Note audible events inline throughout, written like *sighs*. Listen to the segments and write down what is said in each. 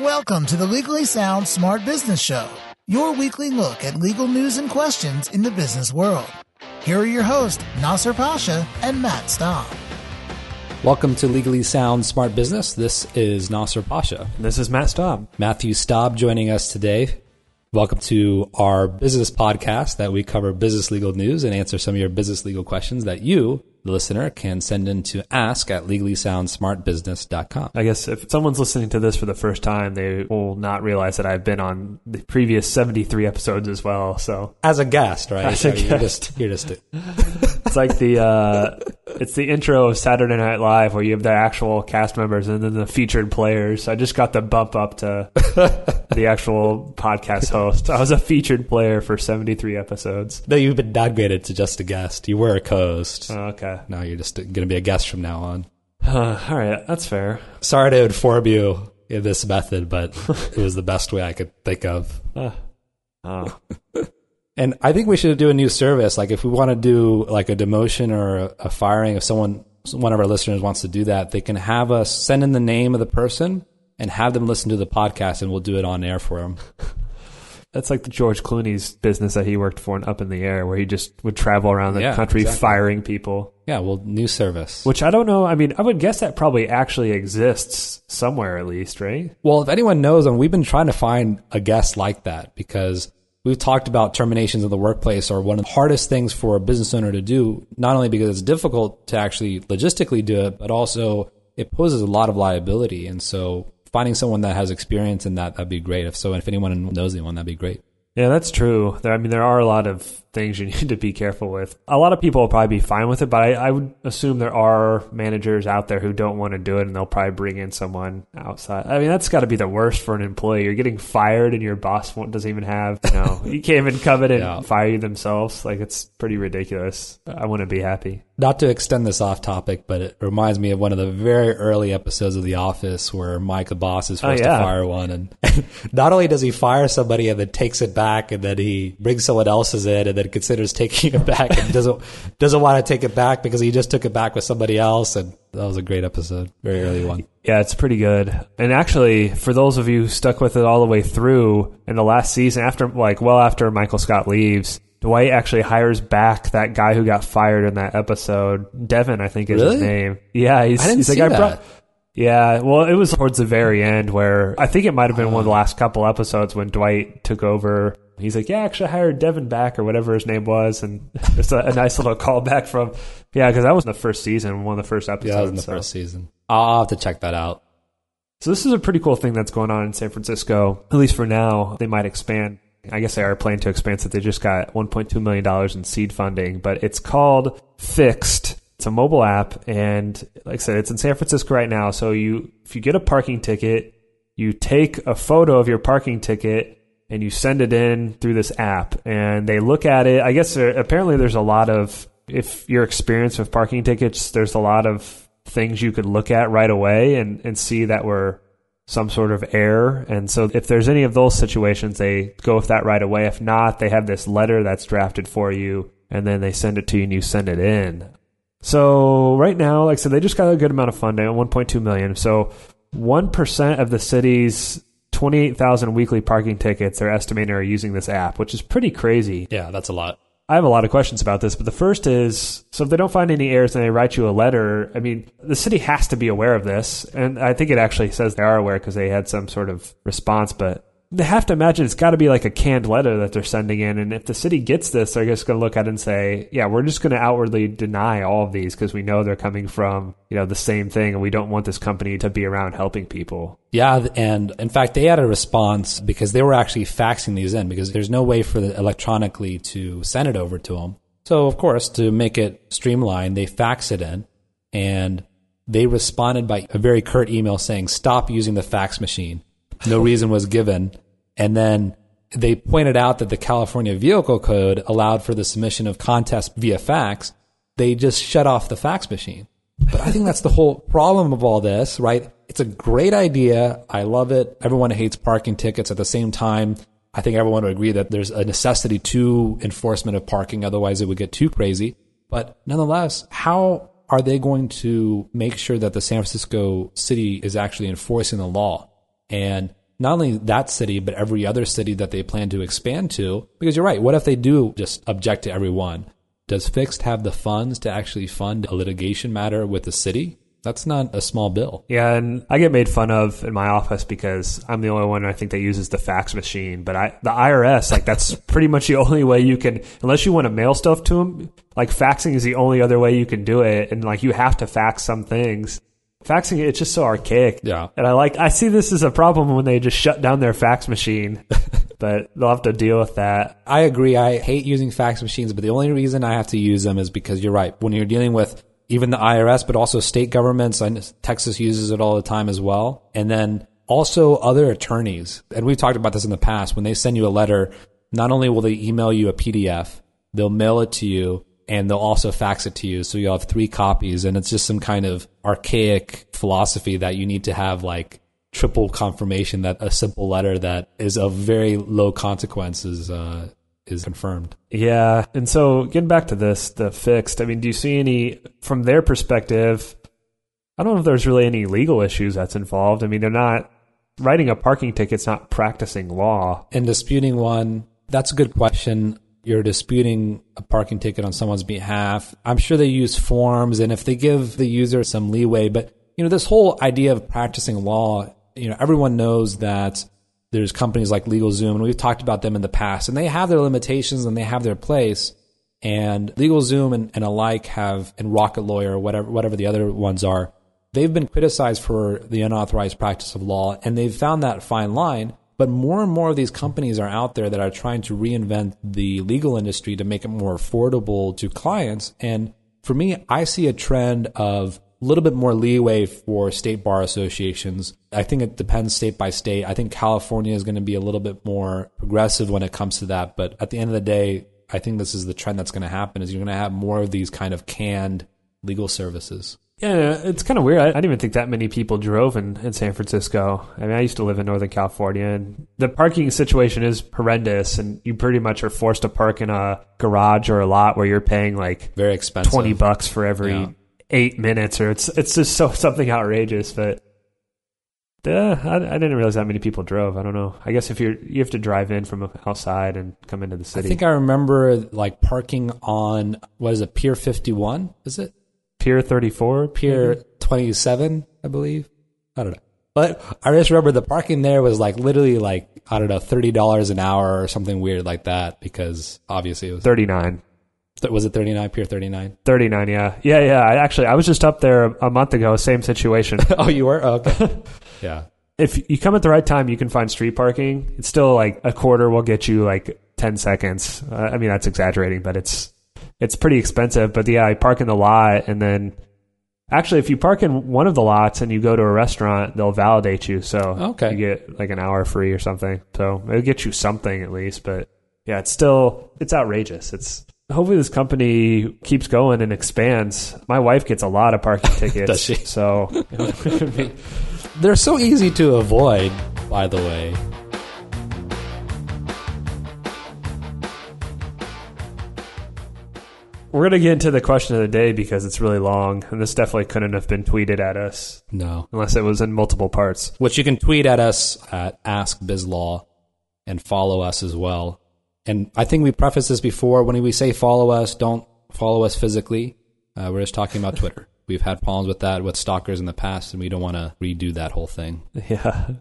Welcome to the Legally Sound Smart Business Show, your weekly look at legal news and questions in the business world. Here are your hosts, Nasser Pasha and Matt Staub. Welcome to Legally Sound Smart Business. This is Nasser Pasha. This is Matt Staub. Matthew Staub joining us today. Welcome to our business podcast that we cover business legal news and answer some of your business legal questions that you, the listener, can send in to ask at legallysoundsmartbusiness.com. I guess if someone's listening to this for the first time, they will not realize that I've been on the previous 73 episodes as well. So As a guest, right? As a So You're just, you're just *laughs* it's like the, uh, it's the intro of Saturday Night Live where you have the actual cast members and then the featured players. I just got the bump up to *laughs* the actual podcast host. I was a featured player for 73 episodes. no, you've been downgraded to just a guest. You were a co-host. Oh, okay. now you're just going to be a guest from now on. Uh, *sighs* all right. That's fair. Sorry to inform you in this method, but it was the best way I could think of. Uh, *laughs* oh. *laughs* And I think we should do a new service. Like if we want to do like a demotion or a, a firing, if someone, one of our listeners wants to do that, they can have us send in the name of the person and have them listen to the podcast and we'll do it on air for them. *laughs* That's like the George Clooney's business that he worked for in Up in the Air, where he just would travel around the Yeah, country exactly. firing people. Yeah, well, new service. Which I don't know. I mean, I would guess that probably actually exists somewhere at least, right? Well, if anyone knows, and we've been trying to find a guest like that because we've talked about terminations in the workplace are one of the hardest things for a business owner to do, not only because it's difficult to actually logistically do it, but also it poses a lot of liability. And so finding someone that has experience in that, that'd be great. If so, if anyone knows anyone, that'd be great. Yeah, that's true. There, I mean, there are a lot of things you *laughs* need to be careful with. A lot of people will probably be fine with it, but I, I would assume there are managers out there who don't want to do it, and they'll probably bring in someone outside. I mean, that's got to be the worst for an employee. You're getting fired, and your boss won't, doesn't even have, you know, *laughs* you can't even come in and Yeah. fire you themselves. Like, it's pretty ridiculous. I wouldn't be happy. Not to extend this off topic, but it reminds me of one of the very early episodes of The Office where Mike, the boss, is forced Oh, yeah. to fire one. And *laughs* not only does he fire somebody and then takes it back and then he brings someone else's in and then considers taking it back and doesn't, *laughs* doesn't want to take it back because he just took it back with somebody else. And that was a great episode. Very early one. Yeah, it's pretty good. And actually, for those of you who stuck with it all the way through in the last season, after like well after Michael Scott leaves, Dwight actually hires back that guy who got fired in that episode. Devon, I think is Really? his name. Yeah, he's, I didn't he's see like, I that. yeah, well, it was towards the very end where I think it might have been one of the ah. last couple episodes when Dwight took over. He's like, yeah, actually, I hired Devon back or whatever his name was, and *laughs* it's a, a nice little callback from yeah, because that was the first season, one of the first episodes. Yeah, that was in the so. first season. I'll have to check that out. So this is a pretty cool thing that's going on in San Francisco. At least for now, they might expand. I guess they are planning to expand since they just got 1.2 million dollars in seed funding. But it's called Fixed. It's a mobile app, and like I said, it's in San Francisco right now. So you, if you get a parking ticket, you take a photo of your parking ticket and you send it in through this app, and they look at it. I guess apparently there's a lot of if you're experienced with parking tickets, there's a lot of things you could look at right away and, and see that were some sort of error. And so if there's any of those situations, they go with that right away. If not, they have this letter that's drafted for you and then they send it to you and you send it in. So right now, like I said, they just got a good amount of funding, 1.2 million. So 1% of the city's 28,000 weekly parking tickets they're estimating are using this app, which is pretty crazy. Yeah, that's a lot. I have a lot of questions about this, but the first is so if they don't find any errors and they write you a letter, I mean, the city has to be aware of this. And I think it actually says they are aware because they had some sort of response, but they have to imagine it's got to be like a canned letter that they're sending in. And if the city gets this, they're just going to look at it and say, yeah, we're just going to outwardly deny all of these because we know they're coming from, you know, the same thing and we don't want this company to be around helping people. Yeah, and in fact, they had a response because they were actually faxing these in because there's no way for the electronically to send it over to them. So, of course, to make it streamlined, they fax it in, and they responded by a very curt email saying, "Stop using the fax machine." No reason was given, and then they pointed out that the California Vehicle Code allowed for the submission of contests via fax. They just shut off the fax machine. But I think that's the whole problem of all this, right? It's a great idea. I love it. Everyone hates parking tickets. At the same time, I think everyone would agree that there's a necessity to enforcement of parking. Otherwise, it would get too crazy. But nonetheless, how are they going to make sure that the San Francisco city is actually enforcing the law? And not only that city, but every other city that they plan to expand to. Because you're right. What if they do just object to every one? Does Fixed have the funds to actually fund a litigation matter with the city? That's not a small bill. Yeah, and I get made fun of in my office because I'm the only one I think that uses the fax machine. But I, the IRS, like that's *laughs* pretty much the only way you can, unless you want to mail stuff to them. Like faxing is the only other way you can do it, and like you have to fax some things. Faxing, it's just so archaic. Yeah. And I like, I see this as a problem when they just shut down their fax machine, *laughs* but they'll have to deal with that. I agree. I hate using fax machines, but the only reason I have to use them is because you're right. When you're dealing with even the IRS, but also state governments, and Texas uses it all the time as well. And then also other attorneys. And we've talked about this in the past. When they send you a letter, not only will they email you a PDF, they'll mail it to you and they'll also fax it to you. So you'll have three copies. And it's just some kind of archaic philosophy that you need to have like triple confirmation that a simple letter that is of very low consequences uh, is confirmed. Yeah. And so getting back to this, the fixed, I mean, do you see any, from their perspective, I don't know if there's really any legal issues that's involved. I mean, they're not writing a parking ticket's not practicing law. And disputing one, that's a good question. You're disputing a parking ticket on someone's behalf. I'm sure they use forms and if they give the user some leeway, but you know, this whole idea of practicing law, you know, everyone knows that there's companies like LegalZoom, and we've talked about them in the past, and they have their limitations and they have their place. And LegalZoom and, and alike have, and Rocket Lawyer, whatever, whatever the other ones are, they've been criticized for the unauthorized practice of law, and they've found that fine line. But more and more of these companies are out there that are trying to reinvent the legal industry to make it more affordable to clients. And for me, I see a trend of a little bit more leeway for state bar associations. I think it depends state by state. I think California is going to be a little bit more progressive when it comes to that. But at the end of the day, I think this is the trend that's going to happen is you're going to have more of these kind of canned legal services. Yeah, it's kind of weird. I, I didn't even think that many people drove in, in San Francisco. I mean, I used to live in Northern California, and the parking situation is horrendous. And you pretty much are forced to park in a garage or a lot where you're paying like Very expensive. twenty bucks for every Yeah. eight minutes, or it's it's just so *laughs* something outrageous. But yeah, I, I didn't realize that many people drove. I don't know. I guess if you're you have to drive in from outside and come into the city. I think I remember like parking on, what is it, Pier 51? Is it? Pier thirty four, Pier 27, I believe. I don't know. But I just remember the parking there was like literally like, I don't know, $30 an hour or something weird like that because obviously it was, thirty nine. was it 39, Pier 39? 39 yeah yeah yeah i actually i was just up there a month ago same situation *laughs* oh, you were? Oh, okay. *laughs* yeah. if you come at the right time you can find street parking it's still like a quarter will get you like 10 seconds uh, i mean that's exaggerating but it's it's pretty expensive but yeah i park in the lot and then actually if you park in one of the lots and you go to a restaurant they'll validate you so Okay. you get like an hour free or something so it'll get you something at least but yeah it's still it's outrageous it's hopefully this company keeps going and expands my wife gets a lot of parking *laughs* tickets Does she? so *laughs* They're so easy to avoid, by the way. We're going to get into the question of the day because it's really long, and this definitely couldn't have been tweeted at us No. unless it was in multiple parts. Which you can tweet at us at Ask AskBizLaw and follow us as well. And I think we prefaced this before. When we say follow us, don't follow us physically. Uh, we're just talking about Twitter. *laughs* We've had problems with that with stalkers in the past, and we don't want to redo that whole thing. Yeah.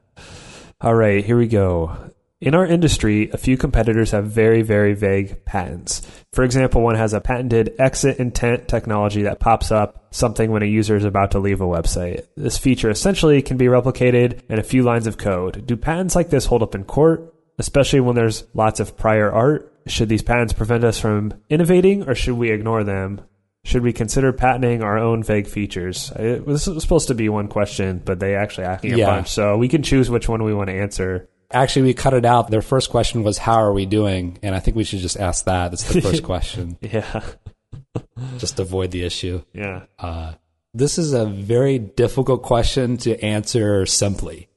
All right, here we go. In our industry, a few competitors have very, very vague patents. For example, one has a patented exit intent technology that pops up something when a user is about to leave a website. This feature essentially can be replicated in a few lines of code. Do patents like this hold up in court, especially when there's lots of prior art? Should these patents prevent us from innovating or should we ignore them? Should we consider patenting our own vague features? It was supposed to be one question, but they actually asked me a Yeah. bunch, so we can choose which one we want to answer. Actually, we cut it out. Their first question was, How are we doing? And I think we should just ask that. That's the first *laughs* question, Yeah, just avoid the issue. yeah, Uh, this is a very difficult question to answer simply.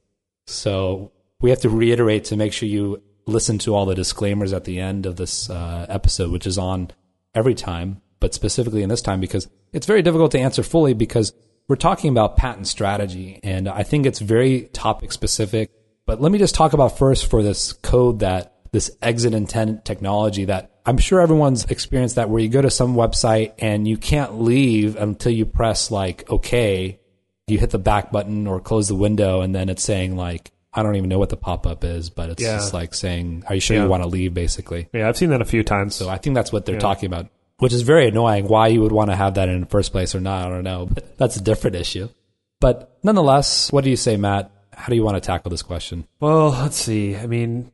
So we have to reiterate to make sure you listen to all the disclaimers at the end of this uh, episode, which is on every time, but specifically in this time because it's very difficult to answer fully because we're talking about patent strategy. And I think it's very topic specific. But let me just talk about first for this code that this exit intent technology that I'm sure everyone's experienced that where you go to some website and you can't leave until you press like OK. You hit the back button or close the window, and then it's saying like I don't even know what the pop up is, but it's Yeah. just like saying, "Are you sure Yeah. you want to leave?" Basically. Yeah, I've seen that a few times. So I think that's what they're Yeah. talking about, which is very annoying. Why you would want to have that in the first place or not, I don't know. But that's a different issue. But nonetheless, what do you say, Matt? How do you want to tackle this question? Well, let's see. I mean,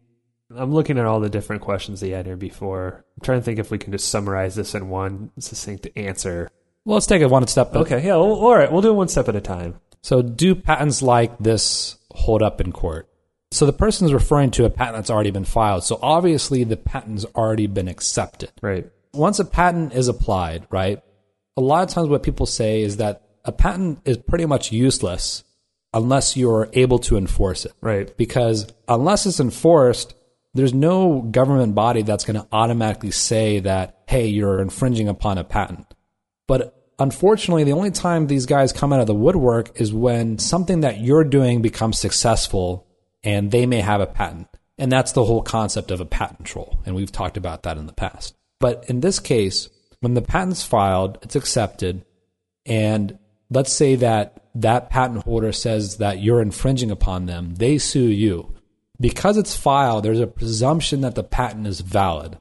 I'm looking at all the different questions they had here before. I'm trying to think if we can just summarize this in one succinct answer. Well, let's take it one step. Okay, yeah, well, all right, we'll do it one step at a time. So, do patents like this hold up in court? So, the person is referring to a patent that's already been filed. So, obviously, the patent's already been accepted. Right. Once a patent is applied, right? A lot of times, what people say is that a patent is pretty much useless unless you're able to enforce it. Right. Because unless it's enforced, there's no government body that's going to automatically say that, hey, you're infringing upon a patent. But unfortunately, the only time these guys come out of the woodwork is when something that you're doing becomes successful and they may have a patent. And that's the whole concept of a patent troll. And we've talked about that in the past. But in this case, when the patent's filed, it's accepted, and let's say that that patent holder says that you're infringing upon them, they sue you. Because it's filed, there's a presumption that the patent is valid.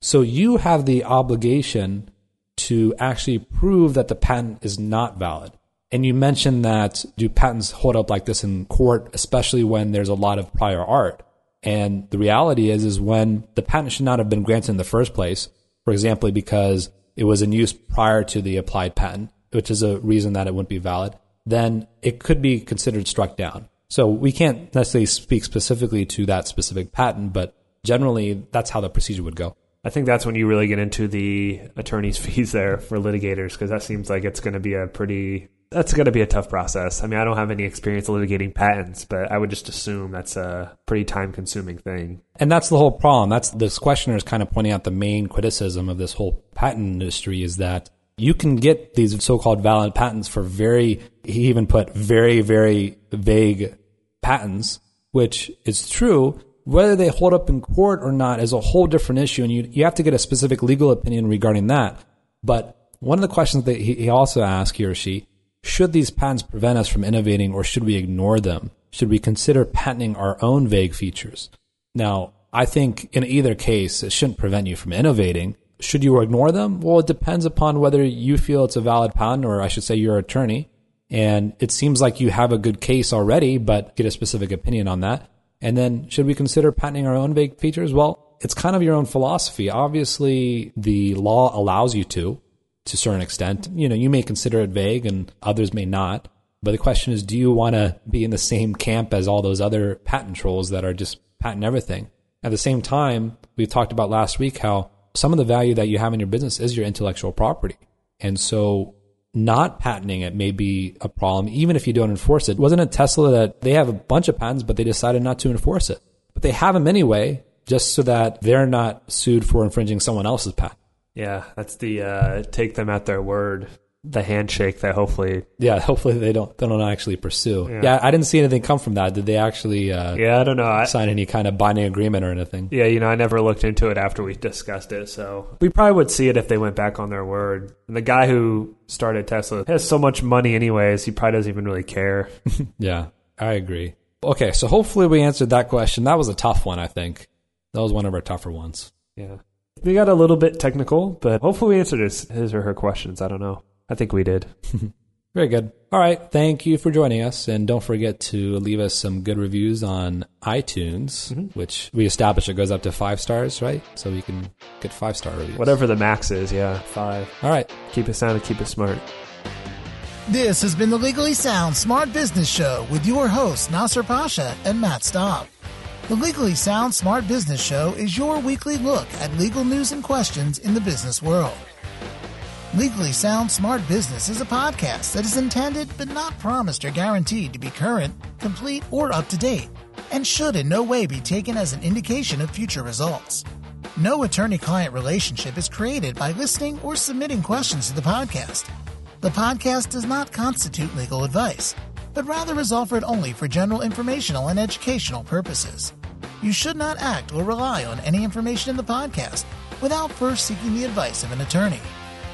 So you have the obligation to actually prove that the patent is not valid. And you mentioned that do patents hold up like this in court, especially when there's a lot of prior art? And the reality is, is when the patent should not have been granted in the first place, for example, because it was in use prior to the applied patent, which is a reason that it wouldn't be valid, then it could be considered struck down. So we can't necessarily speak specifically to that specific patent, but generally that's how the procedure would go. I think that's when you really get into the attorney's *laughs* fees there for litigators because that seems like it's going to be a pretty that's going to be a tough process. I mean, I don't have any experience litigating patents, but I would just assume that's a pretty time consuming thing. And that's the whole problem. That's this questioner is kind of pointing out the main criticism of this whole patent industry is that you can get these so-called valid patents for very he even put very very vague patents, which is true. Whether they hold up in court or not is a whole different issue, and you you have to get a specific legal opinion regarding that. But one of the questions that he, he also asked, he or she, should these patents prevent us from innovating or should we ignore them? Should we consider patenting our own vague features? Now, I think in either case, it shouldn't prevent you from innovating. Should you ignore them? Well, it depends upon whether you feel it's a valid patent or I should say your attorney. And it seems like you have a good case already, but get a specific opinion on that. And then should we consider patenting our own vague features? Well, it's kind of your own philosophy. Obviously, the law allows you to, to a certain extent. You know, you may consider it vague and others may not. But the question is, do you want to be in the same camp as all those other patent trolls that are just patent everything? At the same time, we talked about last week how some of the value that you have in your business is your intellectual property. And so not patenting it may be a problem, even if you don't enforce it. Wasn't it Tesla that they have a bunch of patents, but they decided not to enforce it? But they have them anyway, just so that they're not sued for infringing someone else's patent. Yeah, that's the uh, take them at their word, the handshake that hopefully. Yeah, hopefully they don't they don't actually pursue. Yeah. Yeah, I didn't see anything come from that. Did they actually uh, Yeah, I don't know. I, sign any kind of binding agreement or anything? yeah, you know, I never looked into it after we discussed it, so we probably would see it if they went back on their word. And the guy who started Tesla has so much money, anyways. He probably doesn't even really care. *laughs* Yeah, I agree. Okay, so hopefully we answered that question. That was a tough one, I think. That was one of our tougher ones. Yeah. We got a little bit technical, but hopefully we answered his, his or her questions. I don't know. I think we did. *laughs* Very good. All right. Thank you for joining us. And don't forget to leave us some good reviews on iTunes, mm-hmm. which we established it goes up to five stars, right? So you can get five star reviews. Whatever the max is, yeah, five. All right. Keep it sound and keep it smart. This has been the Legally Sound Smart Business Show with your hosts, Nasser Pasha and Matt Staub. The Legally Sound Smart Business Show is your weekly look at legal news and questions in the business world. Legally Sound Smart Business is a podcast that is intended but not promised or guaranteed to be current, complete, or up to date, and should in no way be taken as an indication of future results. No attorney client relationship is created by listening or submitting questions to the podcast. The podcast does not constitute legal advice. but rather is offered only for general informational and educational purposes. You should not act or rely on any information in the podcast without first seeking the advice of an attorney.